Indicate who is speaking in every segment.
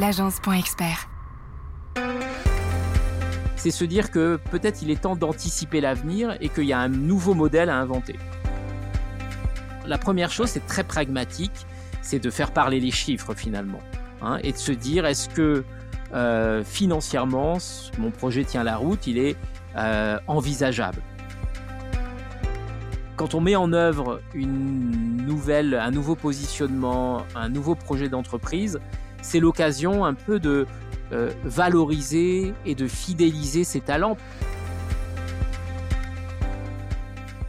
Speaker 1: l'agence.expert.
Speaker 2: C'est se dire que peut-être il est temps d'anticiper l'avenir et qu'il y a un nouveau modèle à inventer. La première chose, c'est très pragmatique, c'est de faire parler les chiffres finalement. Hein, et de se dire est-ce que euh, financièrement, mon projet tient la route, il est euh, envisageable? Quand on met en œuvre un nouveau positionnement, un nouveau projet d'entreprise, c'est l'occasion un peu de euh, valoriser et de fidéliser ses talents.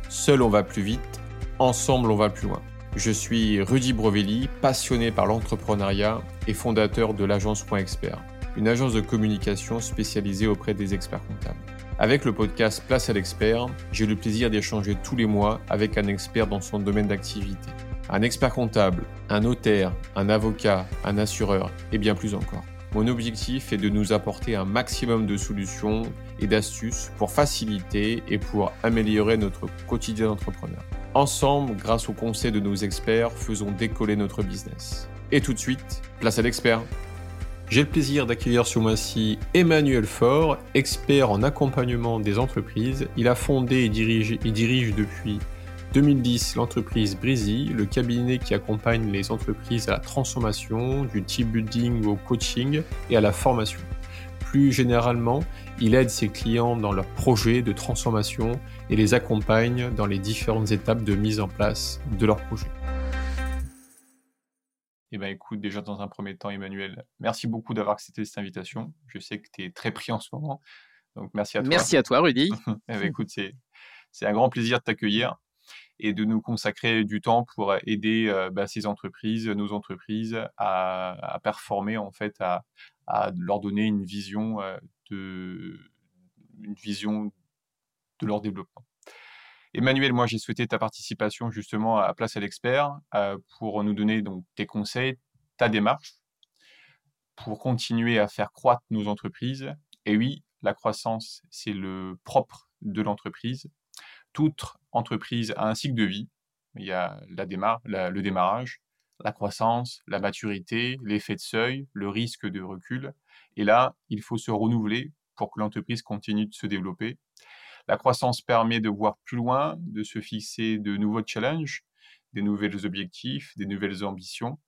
Speaker 3: Seul on va plus vite, ensemble on va plus loin. Je suis Rudy Brovelli, passionné par l'entrepreneuriat et fondateur de l'agence Point Expert, une agence de communication spécialisée auprès des experts comptables. Avec le podcast Place à l'expert, j'ai le plaisir d'échanger tous les mois avec un expert dans son domaine d'activité. Un expert comptable, un notaire, un avocat, un assureur et bien plus encore. Mon objectif est de nous apporter un maximum de solutions et d'astuces pour faciliter et pour améliorer notre quotidien d'entrepreneur. Ensemble, grâce au conseil de nos experts, faisons décoller notre business. Et tout de suite, place à l'expert. J'ai le plaisir d'accueillir ce mois-ci Emmanuel Faure, expert en accompagnement des entreprises. Il a fondé et dirige, dirige depuis 2010 l'entreprise Breezy, le cabinet qui accompagne les entreprises à la transformation, du team building au coaching et à la formation. Plus généralement, il aide ses clients dans leurs projets de transformation et les accompagne dans les différentes étapes de mise en place de leur projet. Eh bien, écoute, déjà dans un premier temps, Emmanuel, merci beaucoup d'avoir accepté cette invitation. Je sais que tu es très pris en ce moment. Donc, merci à toi.
Speaker 2: Merci à toi, Rudy.
Speaker 3: eh ben, écoute, c'est, un grand plaisir de t'accueillir et de nous consacrer du temps pour aider euh, bah, ces entreprises, nos entreprises, à, performer, en fait, à, leur donner une vision euh, de une vision de leur développement. Emmanuel, moi j'ai souhaité ta participation justement à Place à l'expert euh, pour nous donner donc tes conseils, ta démarche pour continuer à faire croître nos entreprises. Et oui, la croissance, c'est le propre de l'entreprise. Toute entreprise a un cycle de vie. Il y a la le démarrage, la croissance, la maturité, l'effet de seuil, le risque de recul. Et là, il faut se renouveler pour que l'entreprise continue de se développer. La croissance permet de voir plus loin, de se fixer de nouveaux challenges, des nouveaux objectifs, des nouvelles ambitions.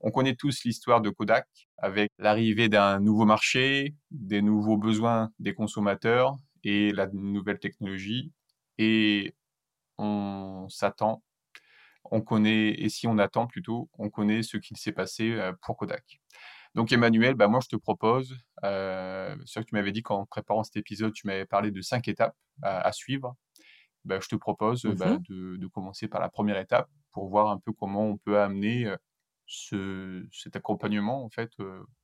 Speaker 3: On connaît tous l'histoire de Kodak avec l'arrivée d'un nouveau marché, des nouveaux besoins des consommateurs et la nouvelle technologie. Et on s'attend on connaît, et si on attend plutôt, on connaît ce qu'il s'est passé euh, pour Kodak. Donc Emmanuel, bah moi je te propose, euh, ce que tu m'avais dit qu'en préparant cet épisode, tu m'avais parlé de cinq étapes à, suivre. Bah, je te propose bah, mmh de, commencer par la première étape pour voir un peu comment on peut amener euh, ce, cet accompagnement en fait,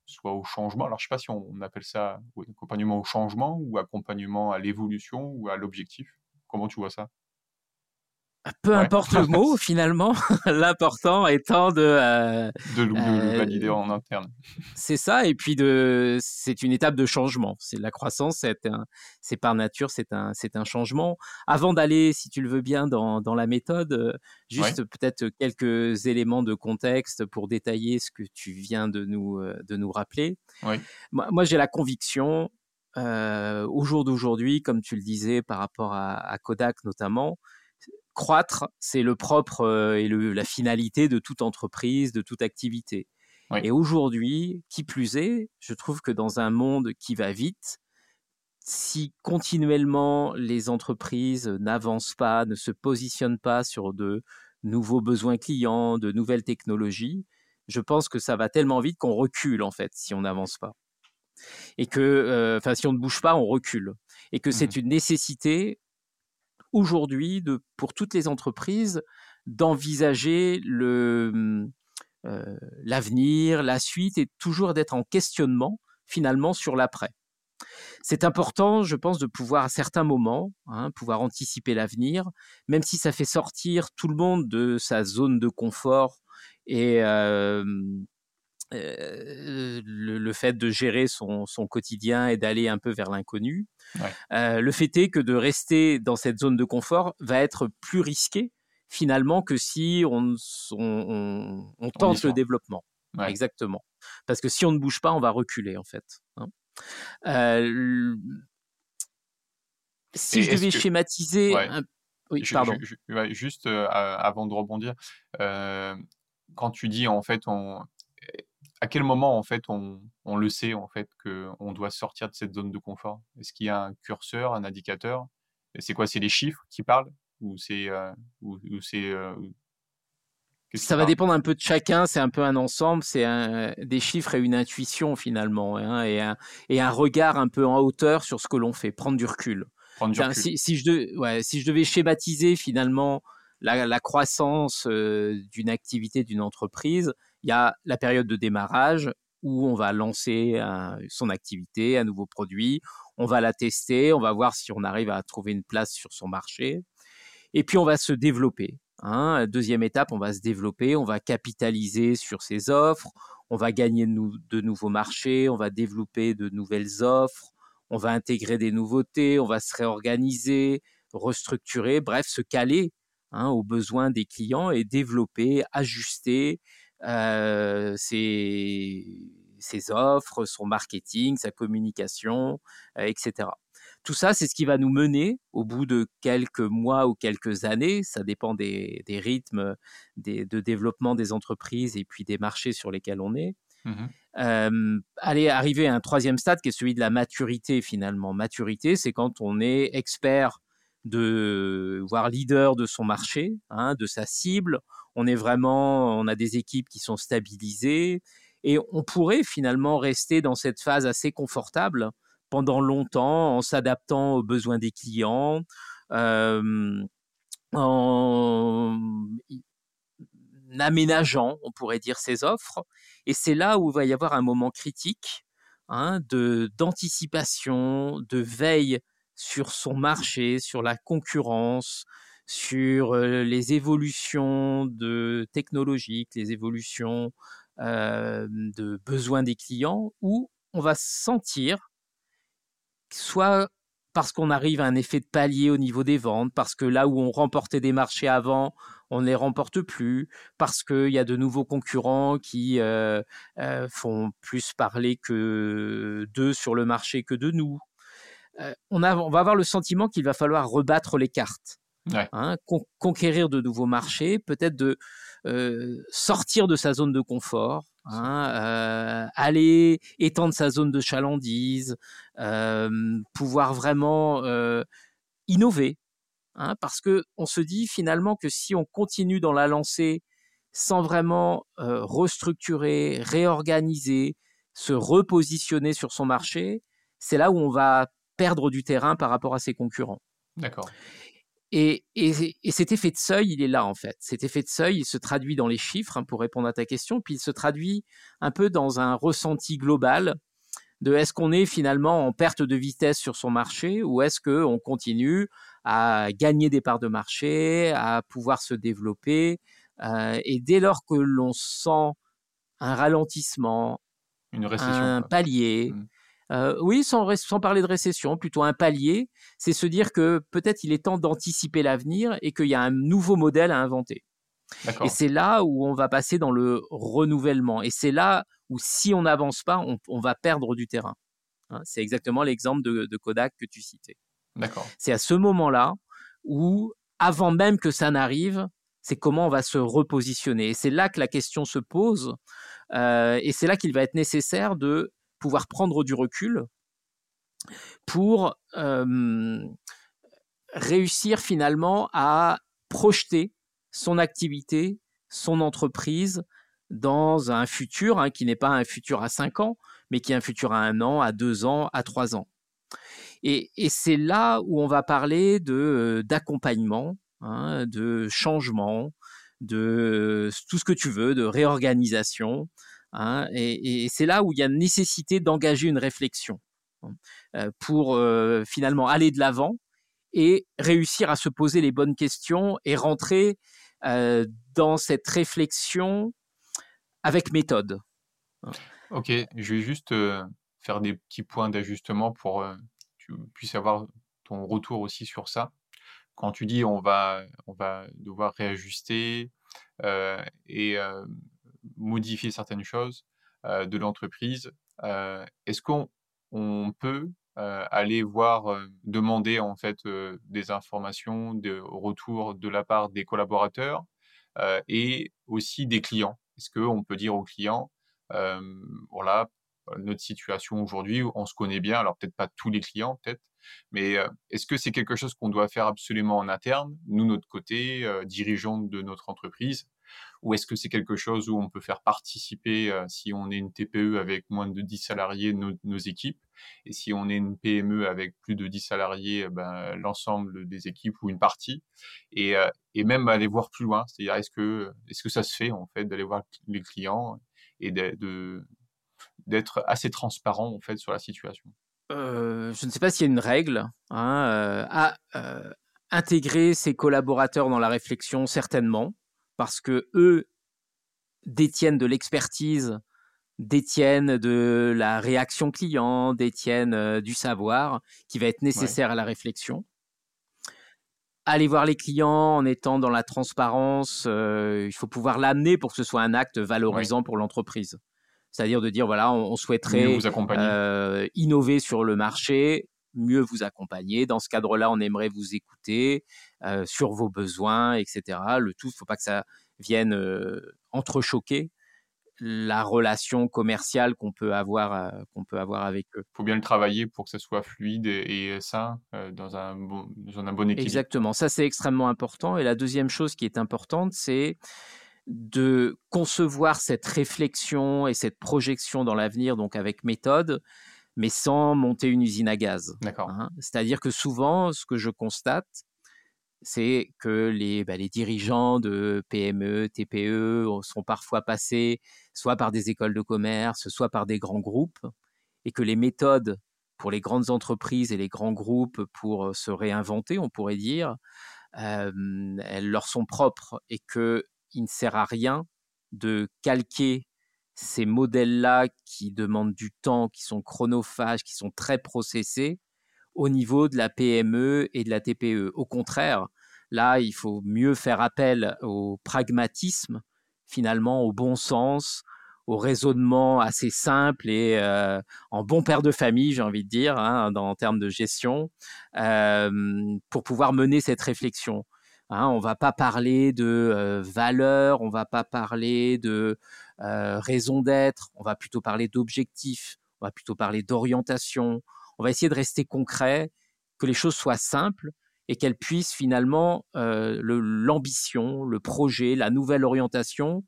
Speaker 3: soit au changement. Alors je sais pas si on, appelle ça accompagnement au changement ou accompagnement à l'évolution ou à l'objectif. Comment tu vois ça?
Speaker 2: Peu importe le mot finalement, l'important étant de
Speaker 3: euh, de, le euh, valider en interne.
Speaker 2: C'est ça, et puis de c'est une étape de changement. C'est la croissance, c'est par nature, c'est un c'est un changement. Avant d'aller, si tu le veux bien, dans, dans la méthode, euh, juste peut-être quelques éléments de contexte pour détailler ce que tu viens de nous de nous rappeler. Moi, moi j'ai la conviction. Au jour d'aujourd'hui, comme tu le disais par rapport à, à Kodak notamment, croître, c'est le propre et la finalité de toute entreprise, de toute activité. Et aujourd'hui, qui plus est, je trouve que dans un monde qui va vite, si continuellement les entreprises n'avancent pas, ne se positionnent pas sur de nouveaux besoins clients, de nouvelles technologies, je pense que ça va tellement vite qu'on recule en fait si on n'avance pas. Et que, euh, enfin, si on ne bouge pas, on recule. Et que c'est mmh une nécessité aujourd'hui pour toutes les entreprises d'envisager le mmh, euh, l'avenir, la suite et toujours d'être en questionnement finalement sur l'après. C'est important, je pense, de pouvoir à certains moments, hein, pouvoir anticiper l'avenir, même si ça fait sortir tout le monde de sa zone de confort et euh, le, fait de gérer son, quotidien et d'aller un peu vers l'inconnu. le fait est que de rester dans cette zone de confort va être plus risqué finalement que si on, on, tente le développement. Exactement. parce que si on ne bouge pas, on va reculer en fait. Hein. si je devais schématiser,
Speaker 3: oui, pardon. juste avant de rebondir, quand tu dis en fait, on, à quel moment en fait on, on le sait en fait qu'on doit sortir de cette zone de confort? Est-ce qu'il y a un curseur, un indicateur? C'est quoi? C'est les chiffres qui parlent? Ou c'est ou, c'est
Speaker 2: ça va dépendre un peu de chacun, c'est un peu un ensemble, c'est des chiffres et une intuition finalement, hein, et, un, et, un, regard un peu en hauteur sur ce que l'on fait, prendre du recul. Si, si, je ouais, si, je devais schématiser finalement la, la croissance d'une activité, d'une entreprise, il y a la période de démarrage où on va lancer son activité, un nouveau produit, on va la tester, on va voir si on arrive à trouver une place sur son marché, et puis on va se développer. Hein. Deuxième étape, on va se développer, on va capitaliser sur ses offres, on va gagner de nouveaux marchés, on va développer de nouvelles offres, on va intégrer des nouveautés, on va se réorganiser, restructurer, bref, se caler hein, aux besoins des clients et développer, ajuster euh, ses, offres, son marketing, sa communication, euh, etc. Tout ça, c'est ce qui va nous mener au bout de quelques mois ou quelques années, ça dépend des, rythmes de développement des entreprises et puis des marchés sur lesquels on est, mmh aller arriver à un troisième stade qui est celui de la maturité finalement. Maturité, c'est quand on est expert de voire leader de son marché, hein, de sa cible. On est vraiment, on a des équipes qui sont stabilisées et on pourrait finalement rester dans cette phase assez confortable pendant longtemps en s'adaptant aux besoins des clients, en aménageant, on pourrait dire, ses offres. Et c'est là où il va y avoir un moment critique hein, de d'anticipation, de veille sur son marché, sur la concurrence, sur les évolutions de technologiques, les évolutions de besoins des clients, où on va sentir, soit parce qu'on arrive à un effet de palier au niveau des ventes, parce que là où on remportait des marchés avant, on ne les remporte plus, parce qu'il y a de nouveaux concurrents qui font plus parler que d'eux sur le marché que de nous, on, va avoir le sentiment qu'il va falloir rebattre les cartes. Hein, conquérir de nouveaux marchés, peut-être de sortir de sa zone de confort, hein, aller étendre sa zone de chalandise, pouvoir vraiment innover, hein, parce que on se dit finalement que si on continue dans la lancée sans vraiment restructurer, réorganiser, se repositionner sur son marché, c'est là où on va perdre du terrain par rapport à ses concurrents.
Speaker 3: D'accord.
Speaker 2: Et, cet effet de seuil, il est là en fait. Cet effet de seuil, il se traduit dans les chiffres, hein, pour répondre à ta question, puis il se traduit un peu dans un ressenti global de est-ce qu'on est finalement en perte de vitesse sur son marché ou est-ce qu'on continue à gagner des parts de marché, à pouvoir se développer. Euh, et dès lors que l'on sent un ralentissement,
Speaker 3: Une récession,
Speaker 2: un palier, mmh. Euh, oui, sans, parler de récession, plutôt un palier, c'est se dire que peut-être il est temps d'anticiper l'avenir et qu'il y a un nouveau modèle à inventer. Et c'est là où on va passer dans le renouvellement. Et c'est là où si on n'avance pas, on, va perdre du terrain. Hein, c'est exactement l'exemple de, Kodak que tu citais. C'est à ce moment-là où, avant même que ça n'arrive, c'est comment on va se repositionner. Et c'est là que la question se pose. Euh, et c'est là qu'il va être nécessaire de pouvoir prendre du recul pour réussir finalement à projeter son activité, son entreprise dans un futur hein, qui n'est pas un futur à cinq ans, mais qui est un futur à un an, à deux ans, à trois ans. Et, c'est là où on va parler de d'accompagnement, hein, de changement, de tout ce que tu veux, de réorganisation, Hein, et, c'est là où il y a nécessité d'engager une réflexion hein, euh, pour euh, finalement aller de l'avant et réussir à se poser les bonnes questions et rentrer euh, dans cette réflexion avec méthode.
Speaker 3: Hein. Ok, je vais juste faire des petits points d'ajustement pour que tu puisses avoir ton retour aussi sur ça. Quand tu dis on va, on va devoir réajuster et modifier certaines choses. de l'entreprise, est-ce qu'on on peut aller voir, demander en fait des informations, de retour de la part des collaborateurs et aussi des clients? Est-ce qu'on peut dire aux clients, voilà, notre situation aujourd'hui, on se connaît bien, alors peut-être pas tous les clients, peut-être, mais est-ce que c'est quelque chose qu'on doit faire absolument en interne, nous, notre côté, dirigeants de notre entreprise, ou est-ce que c'est quelque chose où on peut faire participer, si on est une TPE avec moins de 10 salariés, nos, équipes, et si on est une PME avec plus de 10 salariés, ben, l'ensemble des équipes ou une partie, et, et même aller voir plus loin, c'est-à-dire est-ce que, est-ce que ça se fait en fait d'aller voir les clients et de, d'être assez transparent en fait sur la situation?
Speaker 2: je ne sais pas s'il y a une règle hein, à intégrer ses collaborateurs dans la réflexion certainement parce que eux détiennent de l'expertise, détiennent de la réaction client, détiennent euh, du savoir qui va être nécessaire à la réflexion. Aller voir les clients en étant dans la transparence, euh, il faut pouvoir l'amener pour que ce soit un acte valorisant pour l'entreprise. C'est-à-dire de dire, voilà, on, souhaiterait euh, innover sur le marché, mieux vous accompagner. Dans ce cadre-là, on aimerait vous écouter euh, sur vos besoins, etc. Le tout, il ne faut pas que ça vienne euh, entrechoquer la relation commerciale qu'on peut avoir euh, qu'on peut avoir avec eux.
Speaker 3: Il faut bien le travailler pour que ce soit fluide et, sain dans, un bon, dans un bon équilibre.
Speaker 2: Exactement, ça c'est extrêmement important. Et la deuxième chose qui est importante, c'est de concevoir cette réflexion et cette projection dans l'avenir, donc avec méthode, mais sans monter une usine à gaz. Hein. C'est-à-dire que souvent, ce que je constate, c'est que les, bah, les, dirigeants de PME, TPE sont parfois passés soit par des écoles de commerce, soit par des grands groupes, et que les méthodes pour les grandes entreprises et les grands groupes pour se réinventer, on pourrait dire, elles leur sont propres et qu'il ne sert à rien de calquer ces modèles-là qui demandent du temps, qui sont chronophages, qui sont très processés, au niveau de la PME et de la TPE. Au contraire, là, il faut mieux faire appel au pragmatisme, finalement, au bon sens, au raisonnement assez simple et euh, en bon père de famille, j'ai envie de dire, hein, en termes de gestion, euh, pour pouvoir mener cette réflexion. Hein, on va pas parler de euh, valeur, on va pas parler de euh, raison d'être, on va plutôt parler d'objectifs, on va plutôt parler d'orientation. On va essayer de rester concret, que les choses soient simples et qu'elles puissent finalement euh, l'ambition, le, projet, la nouvelle orientation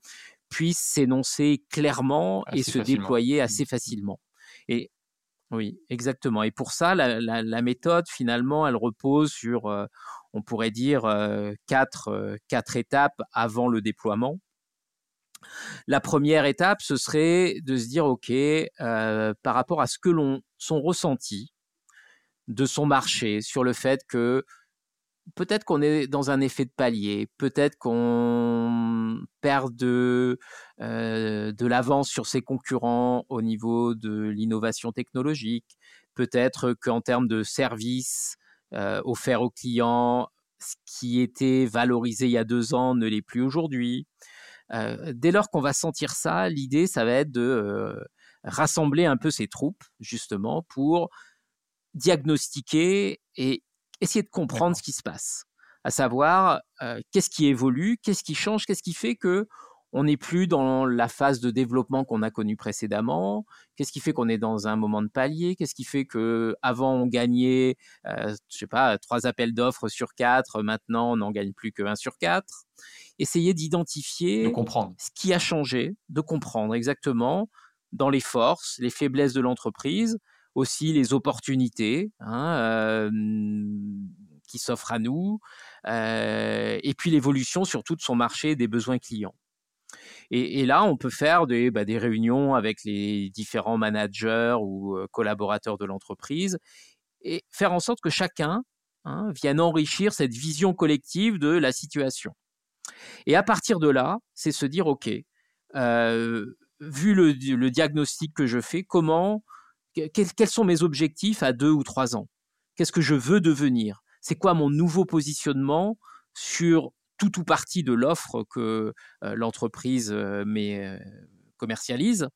Speaker 2: puissent s'énoncer clairement et se déployer mmh. assez facilement. Et oui, exactement. Et pour ça, la, méthode, finalement, elle repose sur, euh, on pourrait dire, quatre, quatre étapes avant le déploiement. La première étape, ce serait de se dire, OK, euh, par rapport à ce que l'on, son ressenti de son marché, sur le fait que peut-être qu'on est dans un effet de palier, peut-être qu'on perd de, euh, de l'avance sur ses concurrents au niveau de l'innovation technologique, peut-être qu'en termes de services euh, offerts aux clients, ce qui était valorisé il y a deux ans ne l'est plus aujourd'hui. Euh, dès lors qu'on va sentir ça, l'idée, ça va être de euh, rassembler un peu ces troupes, justement, pour diagnostiquer et essayer de comprendre ce qui se passe. À savoir, euh, qu'est-ce qui évolue, qu'est-ce qui change, qu'est-ce qui fait que on n'est plus dans la phase de développement qu'on a connue précédemment. Qu'est-ce qui fait qu'on est dans un moment de palier Qu'est-ce qui fait que avant on gagnait, je sais pas, trois appels d'offres sur quatre, maintenant on n'en gagne plus que un sur quatre essayer d'identifier ce qui a changé, de comprendre exactement dans les forces, les faiblesses de l'entreprise, aussi les opportunités hein, euh, qui s'offrent à nous, euh, et puis l'évolution surtout de son marché et des besoins clients. Et, là, on peut faire des, bah, des, réunions avec les différents managers ou euh, collaborateurs de l'entreprise et faire en sorte que chacun hein, vienne enrichir cette vision collective de la situation. Et à partir de là, c'est se dire, OK, euh, vu le, diagnostic que je fais, comment, quels, sont mes objectifs à deux ou trois ans? Qu'est-ce que je veux devenir? C'est quoi mon nouveau positionnement sur tout ou partie de l'offre que euh, l'entreprise euh, commercialise?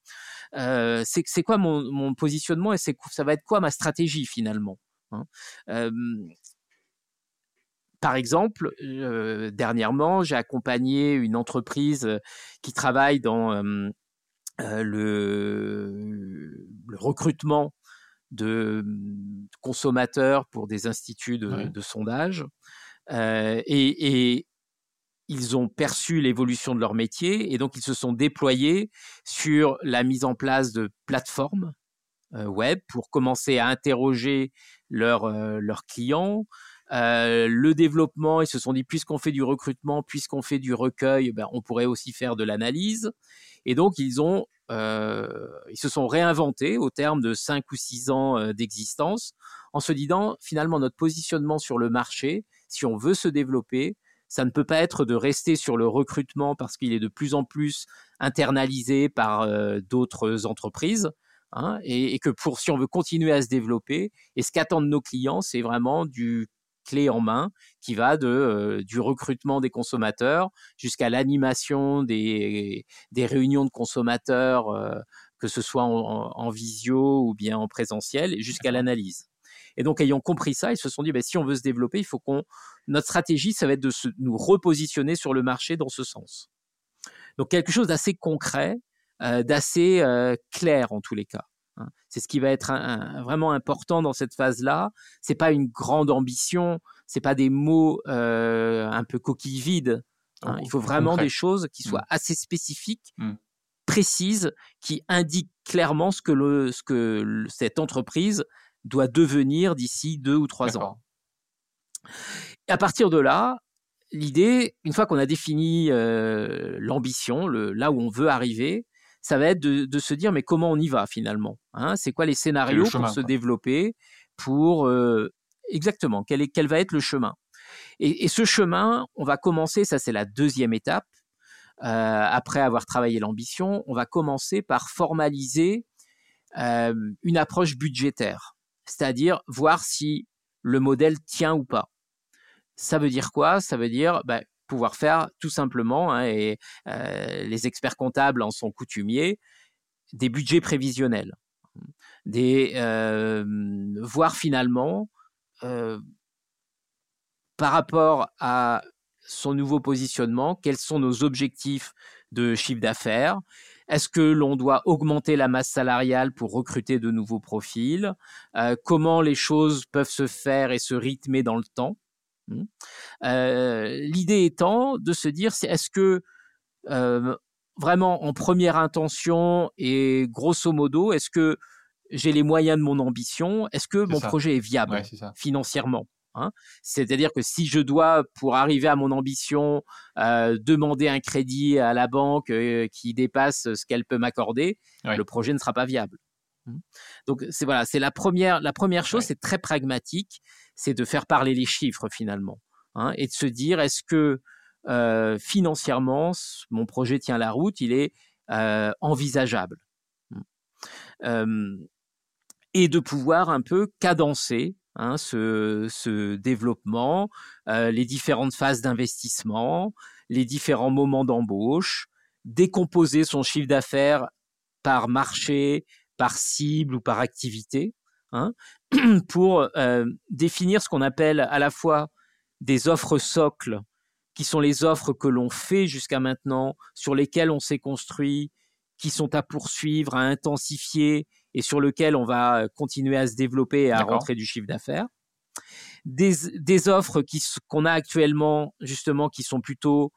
Speaker 2: c'est quoi mon, positionnement et ça va être quoi ma stratégie finalement? Hein? Par exemple, dernièrement, j'ai accompagné une entreprise qui travaille dans le, recrutement de consommateurs pour des instituts de, sondage. et, ils ont perçu l'évolution de leur métier et donc ils se sont déployés sur la mise en place de plateformes web pour commencer à interroger leurs clients, euh, le développement, ils se sont dit, puisqu'on fait du recrutement, puisqu'on fait du recueil, ben, on pourrait aussi faire de l'analyse. Et donc, ils, ont, euh, ils se sont réinventés au terme de 5 ou 6 ans euh, d'existence, en se disant, finalement, notre positionnement sur le marché, si on veut se développer, ça ne peut pas être de rester sur le recrutement parce qu'il est de plus en plus internalisé par d'autres entreprises. Hein, et, et, que pour si on veut continuer à se développer, et ce qu'attendent nos clients, c'est vraiment du clé en main qui va de, euh, du recrutement des consommateurs jusqu'à l'animation des, des, réunions de consommateurs, euh, que ce soit en, visio ou bien en présentiel, jusqu'à l'analyse. Et donc, ayant compris ça, ils se sont dit, bah, si on veut se développer, il faut qu'on... Notre stratégie, ça va être de se, nous repositionner sur le marché dans ce sens. Donc, quelque chose d'assez concret, euh, d'assez clair en tous les cas. Hein. C'est ce qui va être vraiment important dans cette phase-là. C'est pas une grande ambition, c'est pas des mots euh, un peu coquilles vides. Hein. Il faut vraiment des choses qui soient mmh. assez spécifiques, mmh. précises, qui indiquent clairement ce que, ce que cette entreprise doit devenir d'ici deux ou trois ans. Et à partir de là, l'idée, une fois qu'on a défini euh, l'ambition, là où on veut arriver, ça va être de, se dire mais comment on y va finalement hein? C'est quoi les scénarios pour se développer Pour euh, exactement quel, est, quel va être le chemin? Et, ce chemin, on va commencer, ça c'est la deuxième étape. Euh, après avoir travaillé l'ambition, on va commencer par formaliser euh, une approche budgétaire, c'est-à-dire voir si le modèle tient ou pas. Ça veut dire quoi? Ça veut dire bah, pouvoir faire tout simplement, hein, et euh, les experts comptables en sont coutumiers, des budgets prévisionnels, des, euh, voir finalement euh, par rapport à son nouveau positionnement, quels sont nos objectifs de chiffre d'affaires, est-ce que l'on doit augmenter la masse salariale pour recruter de nouveaux profils? Comment les choses peuvent se faire et se rythmer dans le temps? L'idée étant de se dire, est-ce que vraiment en première intention et grosso modo, est-ce que j'ai les moyens de mon ambition? Est-ce que mon projet est viable financièrement hein? C'est-à-dire que si je dois, pour arriver à mon ambition, demander un crédit à la banque qui dépasse ce qu'elle peut m'accorder, le projet ne sera pas viable. Mmh. Donc c'est voilà, c'est la première, la première chose, c'est très pragmatique c'est de faire parler les chiffres finalement, hein, et de se dire est-ce que euh, financièrement mon projet tient la route, il est euh, envisageable, mmh. et de pouvoir un peu cadencer hein, ce, développement, euh, les différentes phases d'investissement, les différents moments d'embauche, décomposer son chiffre d'affaires par marché, par cible ou par activité, Hein, pour euh, définir ce qu'on appelle à la fois des offres socles, qui sont les offres que l'on fait jusqu'à maintenant, sur lesquelles on s'est construit, qui sont à poursuivre, à intensifier et sur lesquelles on va continuer à se développer et à rentrer du chiffre d'affaires. Des, des, offres qu'on a actuellement, justement, qui sont plutôt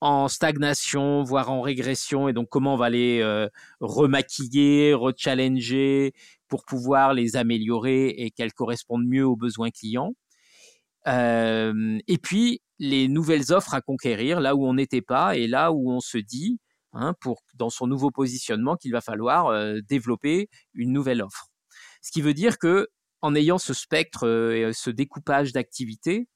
Speaker 2: en stagnation, voire en régression, et donc comment on va les euh, remaquiller, rechallenger pour pouvoir les améliorer et qu'elles correspondent mieux aux besoins clients. Euh, et puis les nouvelles offres à conquérir, là où on n'était pas et là où on se dit, hein, pour dans son nouveau positionnement, qu'il va falloir euh, développer une nouvelle offre. Ce qui veut dire que en ayant ce spectre, et ce découpage d'activités,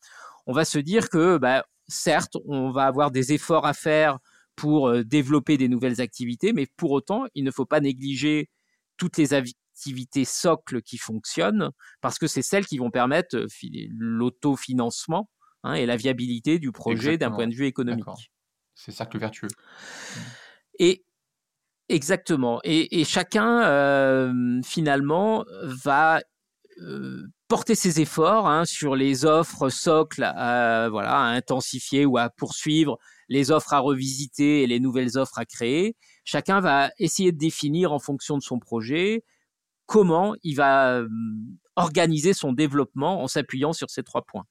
Speaker 2: on va se dire que bah, certes, on va avoir des efforts à faire pour euh, développer des nouvelles activités, mais pour autant, il ne faut pas négliger toutes les activités socles qui fonctionnent, parce que c'est celles qui vont permettre euh, l'autofinancement hein, et la viabilité du projet d'un point de vue économique.
Speaker 3: C'est cercle vertueux.
Speaker 2: Et Exactement. Et, chacun, finalement, va porter ses efforts hein, sur les offres socles voilà, à intensifier ou à poursuivre, les offres à revisiter et les nouvelles offres à créer. Chacun va essayer de définir en fonction de son projet comment il va organiser son développement en s'appuyant sur ces trois points.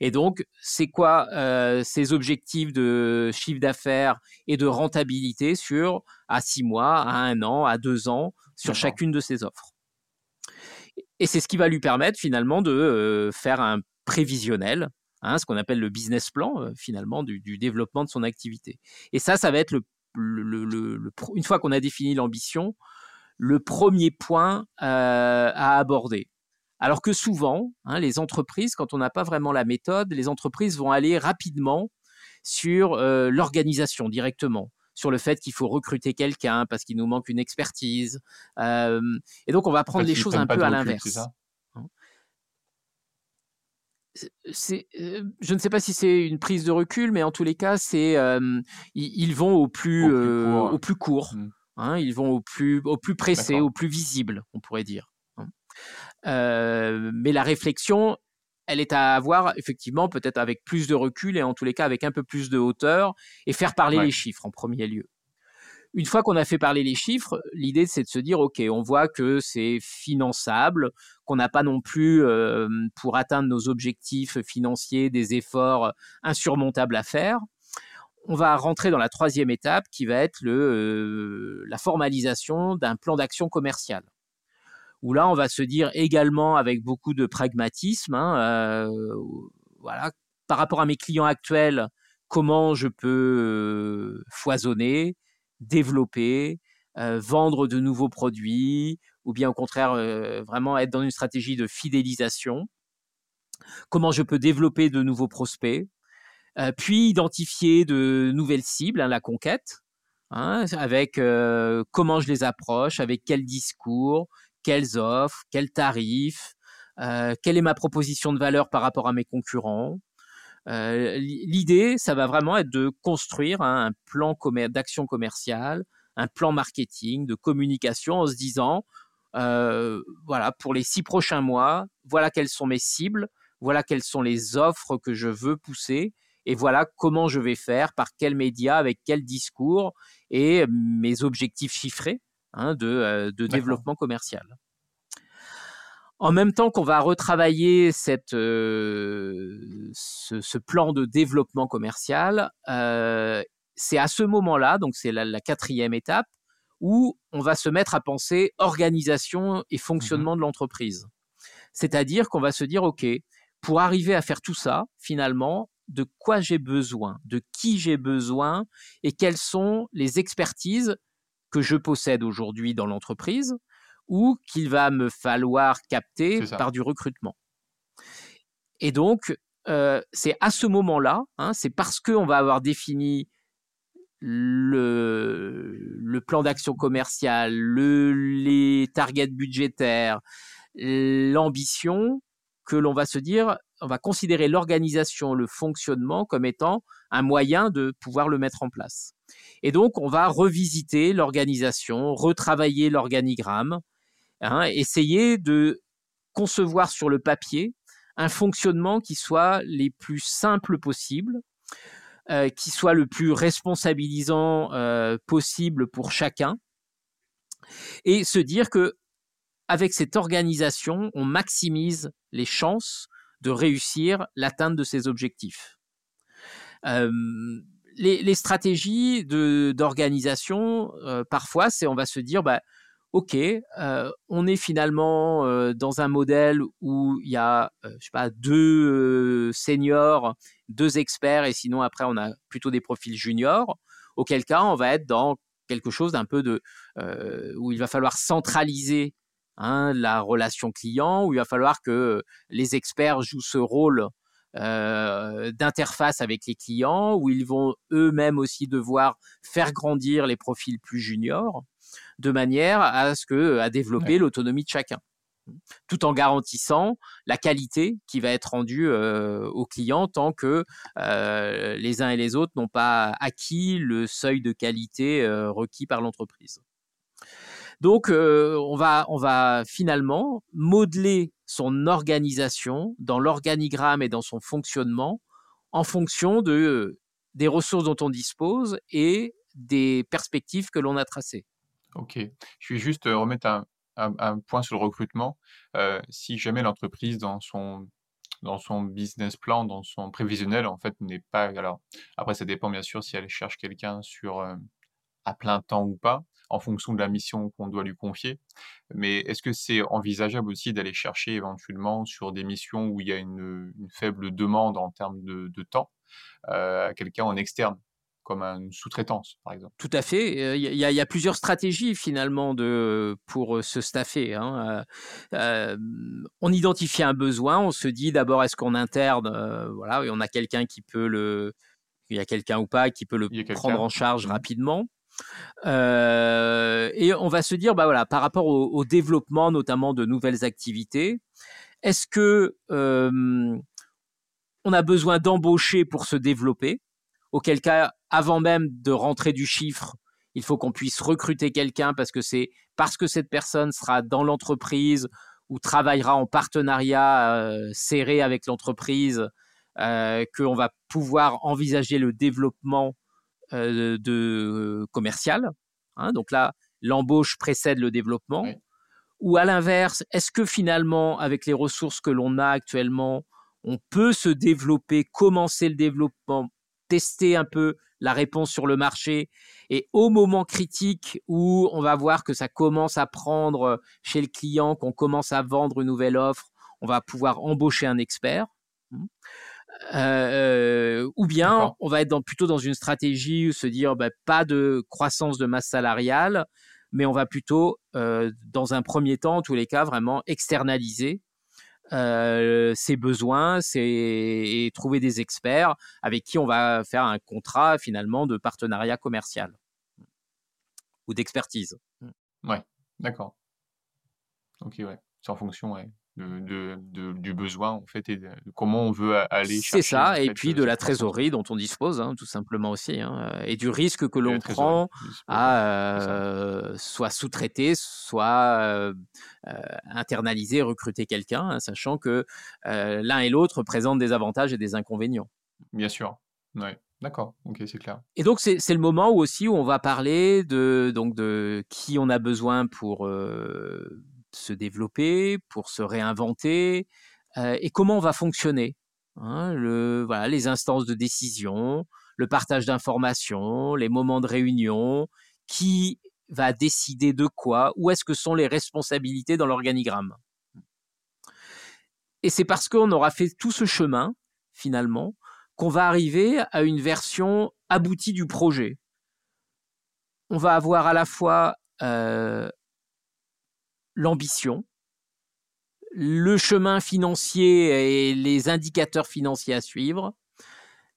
Speaker 2: Et donc, c'est quoi euh, ces objectifs de chiffre d'affaires et de rentabilité sur à six mois, à un an, à deux ans, sur chacune de ces offres Et c'est ce qui va lui permettre finalement de euh, faire un prévisionnel, hein, ce qu'on appelle le business plan euh, finalement du, développement de son activité. Et ça, ça va être le, une fois qu'on a défini l'ambition, le premier point à aborder. Alors que souvent, hein, les entreprises, quand on n'a pas vraiment la méthode, les entreprises vont aller rapidement sur euh, l'organisation directement, sur le fait qu'il faut recruter quelqu'un parce qu'il nous manque une expertise. Euh, et donc, on va prendre les choses un peu à l'inverse. Hein? Euh, je ne sais pas si c'est une prise de recul, mais en tous les cas, c'est ils, vont au plus, au plus court. Mmh. Hein, ils vont au plus, au plus pressé, au plus visible, on pourrait dire. Euh, mais la réflexion, elle est à avoir effectivement peut-être avec plus de recul et en tous les cas avec un peu plus de hauteur et faire parler les chiffres en premier lieu. Une fois qu'on a fait parler les chiffres, l'idée c'est de se dire ok, on voit que c'est finançable, qu'on n'a pas non plus euh, pour atteindre nos objectifs financiers des efforts insurmontables à faire. On va rentrer dans la troisième étape qui va être le, euh, la formalisation d'un plan d'action commercial. Où là, on va se dire également avec beaucoup de pragmatisme, hein, euh, voilà, par rapport à mes clients actuels, comment je peux euh, foisonner, développer, euh, vendre de nouveaux produits, ou bien au contraire, vraiment être dans une stratégie de fidélisation, comment je peux développer de nouveaux prospects, puis identifier de nouvelles cibles, hein, la conquête, hein, avec comment je les approche, avec quel discours, quelles offres, quels tarifs, euh, quelle est ma proposition de valeur par rapport à mes concurrents. Euh, l'idée, ça va vraiment être de construire un plan d'action commerciale, un plan marketing, de communication en se disant, euh, voilà, pour les six prochains mois, voilà quelles sont mes cibles, voilà quelles sont les offres que je veux pousser, et voilà comment je vais faire, par quels médias, avec quel discours, et mes objectifs chiffrés Hein, de, euh, développement commercial. En même temps qu'on va retravailler cette, euh, ce, plan de développement commercial, euh, c'est à ce moment-là, donc c'est la, quatrième étape, où on va se mettre à penser organisation et mmh fonctionnement de l'entreprise. C'est-à-dire qu'on va se dire, OK, pour arriver à faire tout ça, finalement, de quoi j'ai besoin, de qui j'ai besoin et quelles sont les expertises que je possède aujourd'hui dans l'entreprise ou qu'il va me falloir capter par du recrutement. Et donc, euh, c'est à ce moment-là, hein, c'est parce qu'on va avoir défini le, le plan d'action commerciale, le, les targets budgétaires, l'ambition, que l'on va se dire, on va considérer l'organisation, le fonctionnement comme étant un moyen de pouvoir le mettre en place. Et donc, on va revisiter l'organisation, retravailler l'organigramme, hein, essayer de concevoir sur le papier un fonctionnement qui soit les plus simples possible, euh, qui soit le plus responsabilisant euh, possible pour chacun, et se dire que avec cette organisation, on maximise les chances de réussir l'atteinte de ces objectifs. Euh, les, stratégies d'organisation, euh, parfois, c'est on va se dire, bah, ok, euh, on est finalement dans un modèle où il y a, je sais pas, deux seniors, deux experts, et sinon après on a plutôt des profils juniors. Auquel cas, on va être dans quelque chose d'un peu de où il va falloir centraliser hein, la relation client, où il va falloir que les experts jouent ce rôle euh, d'interface avec les clients, où ils vont eux-mêmes aussi devoir faire grandir les profils plus juniors, de manière à ce que à développer l'autonomie de chacun. tout en garantissant la qualité qui va être rendue aux clients tant que les uns et les autres n'ont pas acquis le seuil de qualité requis par l'entreprise. Donc, on, va, on va finalement modeler son organisation dans l'organigramme et dans son fonctionnement en fonction de, des ressources dont on dispose et des perspectives que l'on a tracées.
Speaker 3: Ok. Je vais juste remettre un, point sur le recrutement. Euh, si jamais l'entreprise, dans son, dans son business plan, dans son prévisionnel, en fait, n'est pas. Alors, après, ça dépend bien sûr si elle cherche quelqu'un sur euh, à plein temps ou pas, en fonction de la mission qu'on doit lui confier. Mais est-ce que c'est envisageable aussi d'aller chercher éventuellement sur des missions où il y a une, faible demande en termes de, temps, euh, quelqu'un en externe comme une sous-traitance, par exemple?
Speaker 2: Tout à fait. Il y, a, plusieurs stratégies finalement de, pour se staffer. Hein. on identifie un besoin, on se dit d'abord est-ce qu'on interne, voilà, et on a quelqu'un qui peut le, il y a quelqu'un ou pas qui peut le prendre en charge mmh. Rapidement. et on va se dire, bah voilà, par rapport au, développement notamment de nouvelles activités, est-ce que on a besoin d'embaucher pour se développer? Auquel cas, avant même de rentrer du chiffre, il faut qu'on puisse recruter quelqu'un parce que c'est parce que cette personne sera dans l'entreprise ou travaillera en partenariat euh, serré avec l'entreprise euh, qu'on va pouvoir envisager le développement euh, de commercial. Hein. donc là, l'embauche précède le développement. Ou à l'inverse, est-ce que finalement, avec les ressources que l'on a actuellement, on peut se développer, commencer le développement tester un peu la réponse sur le marché. Et au moment critique où on va voir que ça commence à prendre chez le client, qu'on commence à vendre une nouvelle offre, on va pouvoir embaucher un expert. Mmh. Euh, ou bien on va être dans, plutôt dans une stratégie où se dire bah, pas de croissance de masse salariale, mais on va plutôt, euh, dans un premier temps, en tous les cas, vraiment externaliser euh, ses besoins, et trouver des experts avec qui on va faire un contrat finalement de partenariat commercial ou d'expertise.
Speaker 3: Ouais, d'accord. Ok, ouais. C'est en fonction, ouais de, du besoin en fait et de, comment on veut aller
Speaker 2: C'est ça, et puis de la trésorerie dont on dispose, hein, tout simplement aussi, hein, et du risque que l'on prend à euh, soit sous-traiter, soit euh, euh, internaliser, recruter quelqu'un, hein, sachant que l'un et l'autre présentent des avantages et des inconvénients.
Speaker 3: Bien sûr, ouais. D'accord, ok, c'est clair.
Speaker 2: Et donc c'est le moment où aussi où on va parler de donc de qui on a besoin pour se développer, pour se réinventer, euh, et comment on va fonctionner. Hein, le, voilà, les instances de décision, le partage d'informations, les moments de réunion, qui va décider de quoi, où est-ce que sont les responsabilités dans l'organigramme. Et c'est parce qu'on aura fait tout ce chemin, finalement, qu'on va arriver à une version aboutie du projet. On va avoir à la fois euh, l'ambition, le chemin financier et les indicateurs financiers à suivre,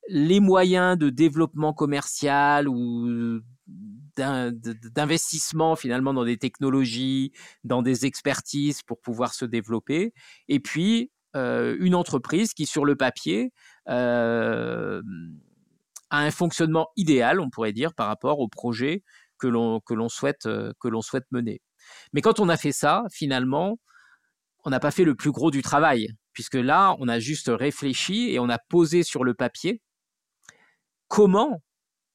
Speaker 2: les moyens de développement commercial ou d'investissement finalement dans des technologies, dans des expertises pour pouvoir se développer, et puis euh, une entreprise qui sur le papier euh, a un fonctionnement idéal, on pourrait dire, par rapport au projet souhaite, euh, que l'on souhaite mener. Mais quand on a fait ça, finalement, on n'a pas fait le plus gros du travail, puisque là, on a juste réfléchi et on a posé sur le papier comment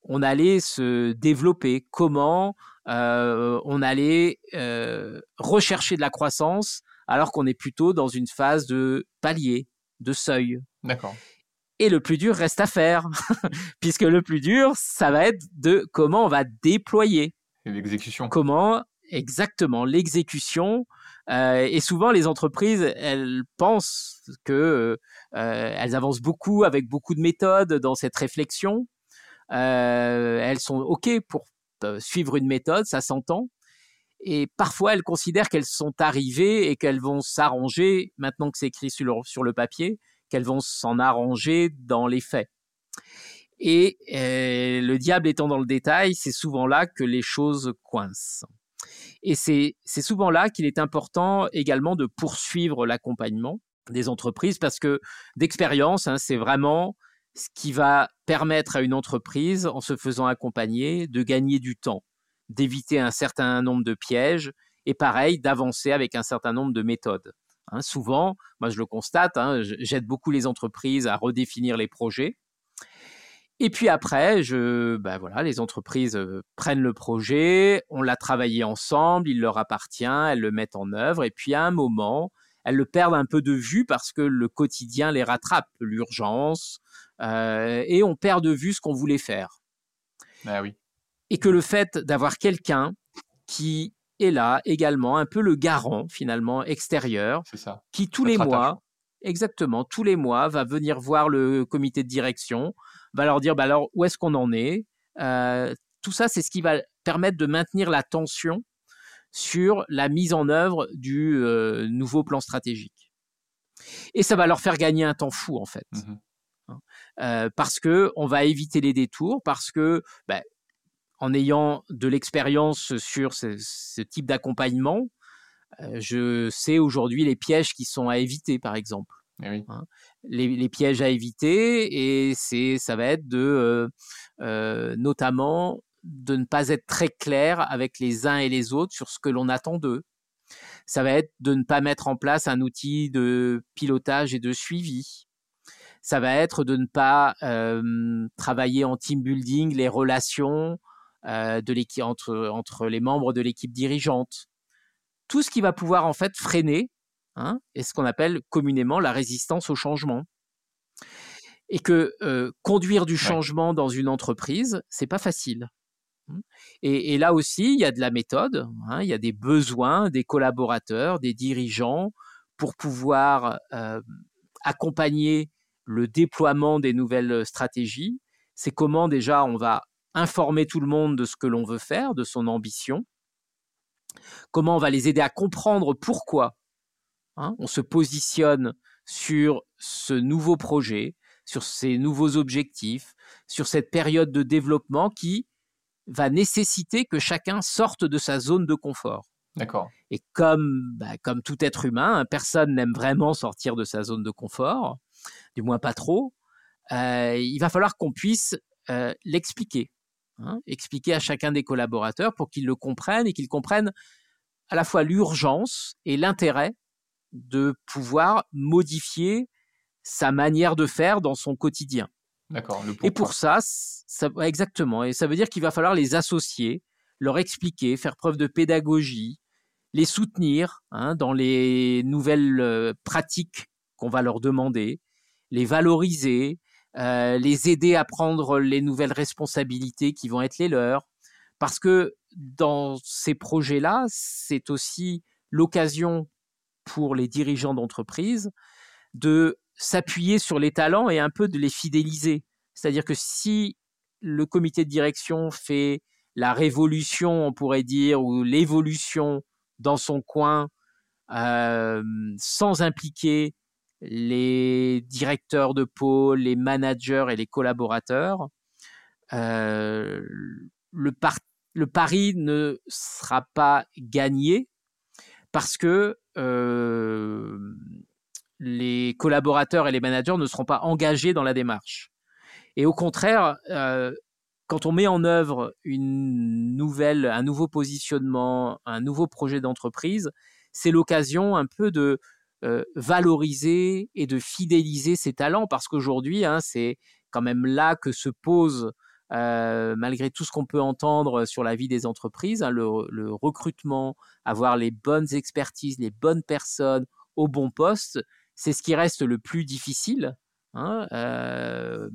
Speaker 2: on allait se développer, comment euh, on allait euh, rechercher de la croissance, alors qu'on est plutôt dans une phase de palier, de seuil.
Speaker 3: D'accord.
Speaker 2: Et le plus dur reste à faire, puisque le plus dur, ça va être de comment on va déployer.
Speaker 3: L'exécution.
Speaker 2: Comment Exactement, l'exécution. Euh, et souvent, les entreprises, elles pensent que euh, elles avancent beaucoup avec beaucoup de méthodes dans cette réflexion. Euh, elles sont ok pour suivre une méthode, ça s'entend. Et parfois, elles considèrent qu'elles sont arrivées et qu'elles vont s'arranger maintenant que c'est écrit sur le, sur le papier, qu'elles vont s'en arranger dans les faits. Et le diable étant dans le détail, c'est souvent là que les choses coincent. Et c'est souvent là qu'il est important également de poursuivre l'accompagnement des entreprises parce que d'expérience, hein, c'est vraiment ce qui va permettre à une entreprise, en se faisant accompagner, de gagner du temps, d'éviter un certain nombre de pièges et pareil, d'avancer avec un certain nombre de méthodes. Hein, souvent, moi je le constate, hein, j'aide beaucoup les entreprises à redéfinir les projets. Et puis après, je, ben voilà, les entreprises prennent le projet, on l'a travaillé ensemble, il leur appartient, elles le mettent en œuvre, et puis à un moment, elles le perdent un peu de vue parce que le quotidien les rattrape, l'urgence, euh, et on perd de vue ce qu'on voulait faire.
Speaker 3: Ah oui.
Speaker 2: Et que le fait d'avoir quelqu'un qui est là également, un peu le garant finalement extérieur,
Speaker 3: ça.
Speaker 2: qui tous les mois, exactement, tous les mois, va venir voir le comité de direction, va leur dire bah alors où est-ce qu'on en est? Euh, tout ça, c'est ce qui va permettre de maintenir la tension sur la mise en œuvre du euh, nouveau plan stratégique. Et ça va leur faire gagner un temps fou en fait. Mmh hein. euh, parce que on va éviter les détours, parce que bah, en ayant de l'expérience sur ce, type d'accompagnement, euh, je sais aujourd'hui les pièges qui sont à éviter, par exemple.
Speaker 3: Eh hein.
Speaker 2: Les, pièges à éviter, et c'est, ça va être de, euh, euh, notamment, de ne pas être très clair avec les uns et les autres sur ce que l'on attend d'eux. Ça va être de ne pas mettre en place un outil de pilotage et de suivi. Ça va être de ne pas travailler en team building les relations euh, de entre, entre les membres de l'équipe dirigeante. Tout ce qui va pouvoir en fait freiner hein, est ce qu'on appelle communément la résistance au changement. Et que euh, conduire du changement dans une entreprise, c'est pas facile. Et, là aussi, il y a de la méthode, hein, il y a des besoins des collaborateurs, des dirigeants pour pouvoir euh, accompagner le déploiement des nouvelles stratégies. C'est comment déjà on va informer tout le monde de ce que l'on veut faire, de son ambition, comment on va les aider à comprendre pourquoi hein, on se positionne sur ce nouveau projet, sur ces nouveaux objectifs, sur cette période de développement qui va nécessiter que chacun sorte de sa zone de confort.
Speaker 3: D'accord.
Speaker 2: Et comme, bah, comme tout être humain, hein, personne n'aime vraiment sortir de sa zone de confort, du moins pas trop, euh, il va falloir qu'on puisse euh, l'expliquer. Hein, expliquer à chacun des collaborateurs pour qu'ils le comprennent et qu'ils comprennent à la fois l'urgence et l'intérêt de pouvoir modifier sa manière de faire dans son quotidien.
Speaker 3: D'accord.
Speaker 2: Et pour ça, ça, exactement. Et ça veut dire qu'il va falloir les associer, leur expliquer, faire preuve de pédagogie, les soutenir hein, dans les nouvelles euh, pratiques qu'on va leur demander, les valoriser, euh, les aider à prendre les nouvelles responsabilités qui vont être les leurs. Parce que dans ces projets-là, c'est aussi l'occasion pour les dirigeants d'entreprise de s'appuyer sur les talents et un peu de les fidéliser. C'est-à-dire que si le comité de direction fait la révolution, on pourrait dire, ou l'évolution dans son coin, euh, sans impliquer les directeurs de pôle, les managers et les collaborateurs, euh, le, le, pari ne sera pas gagné parce que euh, les collaborateurs et les managers ne seront pas engagés dans la démarche. Et au contraire, euh, quand on met en œuvre une nouvelle, un nouveau positionnement, un nouveau projet d'entreprise, c'est l'occasion un peu de euh, valoriser et de fidéliser ses talents parce qu'aujourd'hui, hein, c'est quand même là que se pose, euh, malgré tout ce qu'on peut entendre sur la vie des entreprises, hein, le, recrutement, avoir les bonnes expertises, les bonnes personnes au bon poste, c'est ce qui reste le plus difficile hein, euh,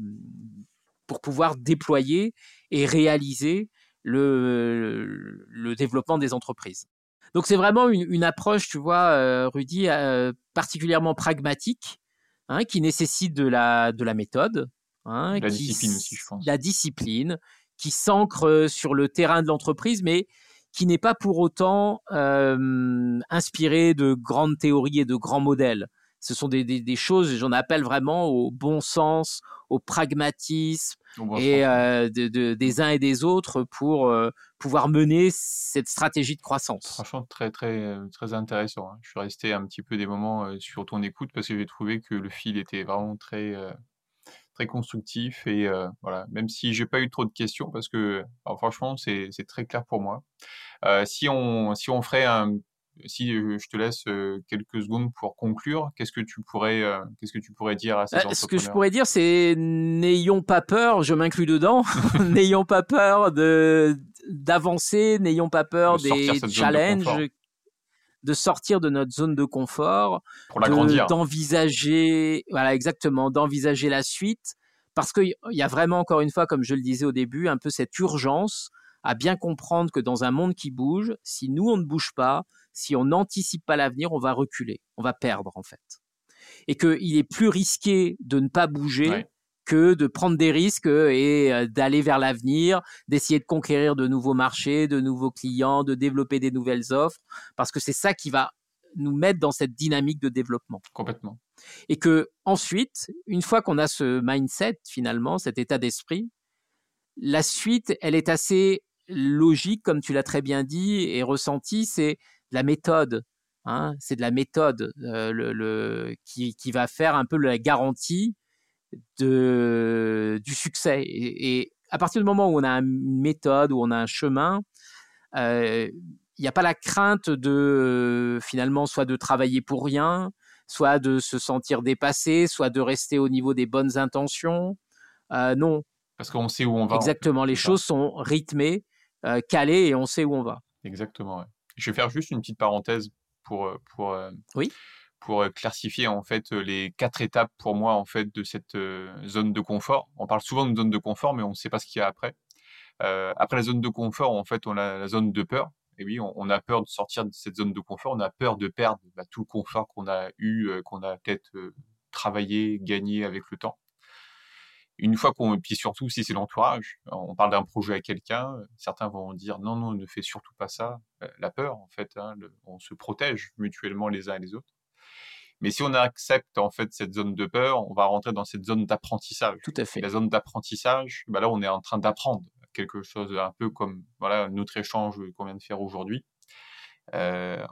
Speaker 2: pour pouvoir déployer et réaliser le développement des entreprises. Donc c'est vraiment une, approche, tu vois, euh, Rudy, euh, particulièrement pragmatique, hein, qui nécessite de la méthode.
Speaker 3: Hein, la discipline aussi, je pense.
Speaker 2: La discipline, qui s'ancre sur le terrain de l'entreprise, mais qui n'est pas pour autant euh, inspiré de grandes théories et de grands modèles. ce sont des, des, choses, j'en appelle vraiment au bon sens, au pragmatisme et euh, de, des uns et des autres pour euh, pouvoir mener cette stratégie de croissance.
Speaker 3: Franchement, très, très, très intéressant. Hein. Je suis resté un petit peu des moments euh, sur ton écoute parce que j'ai trouvé que le fil était vraiment très, très constructif et voilà, même si j'ai pas eu trop de questions parce que franchement, c'est très clair pour moi. si, on, si on ferait un si je te laisse quelques secondes pour conclure, qu'est-ce que tu pourrais, qu'est-ce que tu pourrais dire à ces
Speaker 2: Ce que je pourrais dire, c'est n'ayons pas peur, je m'inclus dedans, n'ayons pas peur de d'avancer, n'ayons pas peur des challenges, de, sortir de notre zone de confort,
Speaker 3: pour
Speaker 2: d'envisager, voilà exactement, d'envisager la suite, parce qu'il y a vraiment encore une fois, comme je le disais au début, un peu cette urgence à bien comprendre que dans un monde qui bouge, si nous on ne bouge pas, si on n'anticipe pas l'avenir, on va reculer, on va perdre en fait. Et qu'il est plus risqué de ne pas bouger que de prendre des risques et euh, d'aller vers l'avenir, d'essayer de conquérir de nouveaux marchés, de nouveaux clients, de développer des nouvelles offres, parce que c'est ça qui va nous mettre dans cette dynamique de développement.
Speaker 3: Complètement.
Speaker 2: Et que ensuite, une fois qu'on a ce mindset finalement, cet état d'esprit, la suite, elle est assez logique, comme tu l'as très bien dit et ressenti, c'est la méthode. Hein, c'est de la méthode euh, le, qui, va faire un peu la garantie de, du succès. Et, à partir du moment où on a une méthode, où on a un chemin, euh, il n'y a pas la crainte de finalement soit de travailler pour rien, soit de se sentir dépassé, soit de rester au niveau des bonnes intentions. Euh, non.
Speaker 3: Parce qu'on sait où on va.
Speaker 2: Exactement. Les choses sont rythmées, calées et on sait où on va.
Speaker 3: Exactement. Je vais faire juste une petite parenthèse pour, euh, pour, euh,
Speaker 2: oui.
Speaker 3: Pour clarifier en fait les quatre étapes pour moi en fait de cette zone de confort. On parle souvent de zone de confort, mais on ne sait pas ce qu'il y a après. après la zone de confort, en fait, on a la zone de peur. Et oui, on, a peur de sortir de cette zone de confort. On a peur de perdre bah, tout le confort qu'on a eu, qu'on a peut-être travaillé, gagné avec le temps une fois qu'on, puis surtout si c'est l'entourage, on parle d'un projet à quelqu'un, certains vont dire non, non, ne fais surtout pas ça. La peur, en fait, hein, on se protège mutuellement les uns et les autres. Mais si on accepte en fait cette zone de peur, on va rentrer dans cette zone d'apprentissage.
Speaker 2: Tout à fait.
Speaker 3: la zone d'apprentissage, bah là, on est en train d'apprendre quelque chose, un peu comme voilà notre échange qu'on vient de faire aujourd'hui. Euh,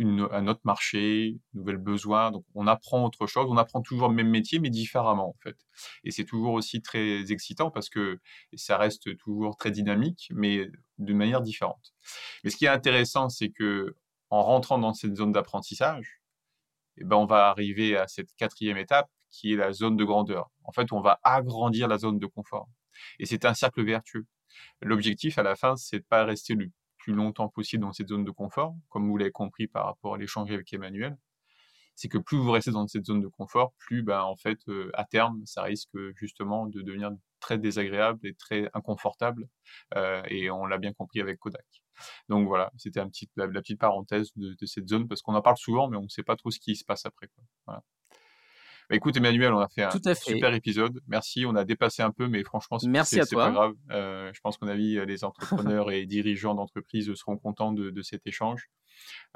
Speaker 3: un autre marché, nouvel besoin. Donc, on apprend autre chose. On apprend toujours le même métier, mais différemment, en fait. Et c'est toujours aussi très excitant parce que ça reste toujours très dynamique, mais de manière différente. Mais ce qui est intéressant, c'est que en rentrant dans cette zone d'apprentissage, eh ben, on va arriver à cette quatrième étape qui est la zone de grandeur. En fait, on va agrandir la zone de confort. Et c'est un cercle vertueux. L'objectif à la fin, c'est de pas rester le plus longtemps possible dans cette zone de confort, comme vous l'avez compris par rapport à l'échange avec Emmanuel, c'est que plus vous restez dans cette zone de confort, plus ben, en fait, euh, à terme, ça risque justement de devenir très désagréable et très inconfortable. Euh, et on l'a bien compris avec Kodak. Donc voilà, c'était un petit, la, petite parenthèse de, cette zone, parce qu'on en parle souvent, mais on ne sait pas trop ce qui se passe après. Voilà. Bah, écoute, Emmanuel, on a fait un super épisode. Merci. On a dépassé un peu, mais franchement, c'est pas grave. Euh, je pense qu'on a vu les entrepreneurs et dirigeants d'entreprises seront contents de, de cet échange.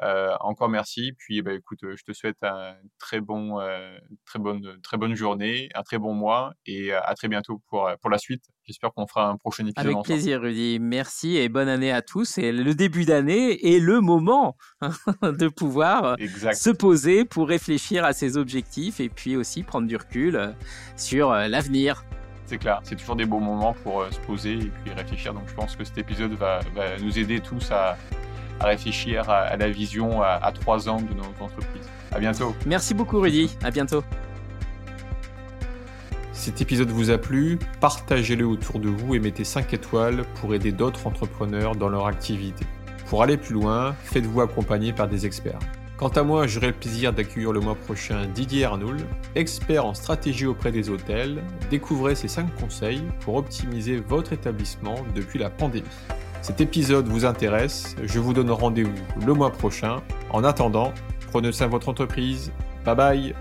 Speaker 3: Euh, encore merci. Puis, bah, écoute, je te souhaite un très bon, euh, très bonne, très bonne journée, un très bon mois et à très bientôt pour, pour la suite. J'espère qu'on fera un prochain épisode.
Speaker 2: Avec plaisir, Rudy. Merci et bonne année à tous. C'est le début d'année et le moment de pouvoir se poser pour réfléchir à ses objectifs et puis aussi prendre du recul sur l'avenir.
Speaker 3: C'est clair, c'est toujours des beaux moments pour se poser et puis réfléchir. Donc je pense que cet épisode va, va nous aider tous à, à réfléchir à, la vision à, trois ans de notre entreprise. À bientôt.
Speaker 2: Merci beaucoup Rudy, à bientôt.
Speaker 3: Cet épisode vous a plu, partagez-le autour de vous et mettez 5 étoiles pour aider d'autres entrepreneurs dans leur activité. Pour aller plus loin, faites-vous accompagner par des experts. Quant à moi, j'aurai le plaisir d'accueillir le mois prochain Didier Arnoul, expert en stratégie auprès des hôtels. Découvrez ses 5 conseils pour optimiser votre établissement depuis la pandémie cet épisode vous intéresse, je vous donne rendez-vous le mois prochain. En attendant, prenez soin de votre entreprise. Bye bye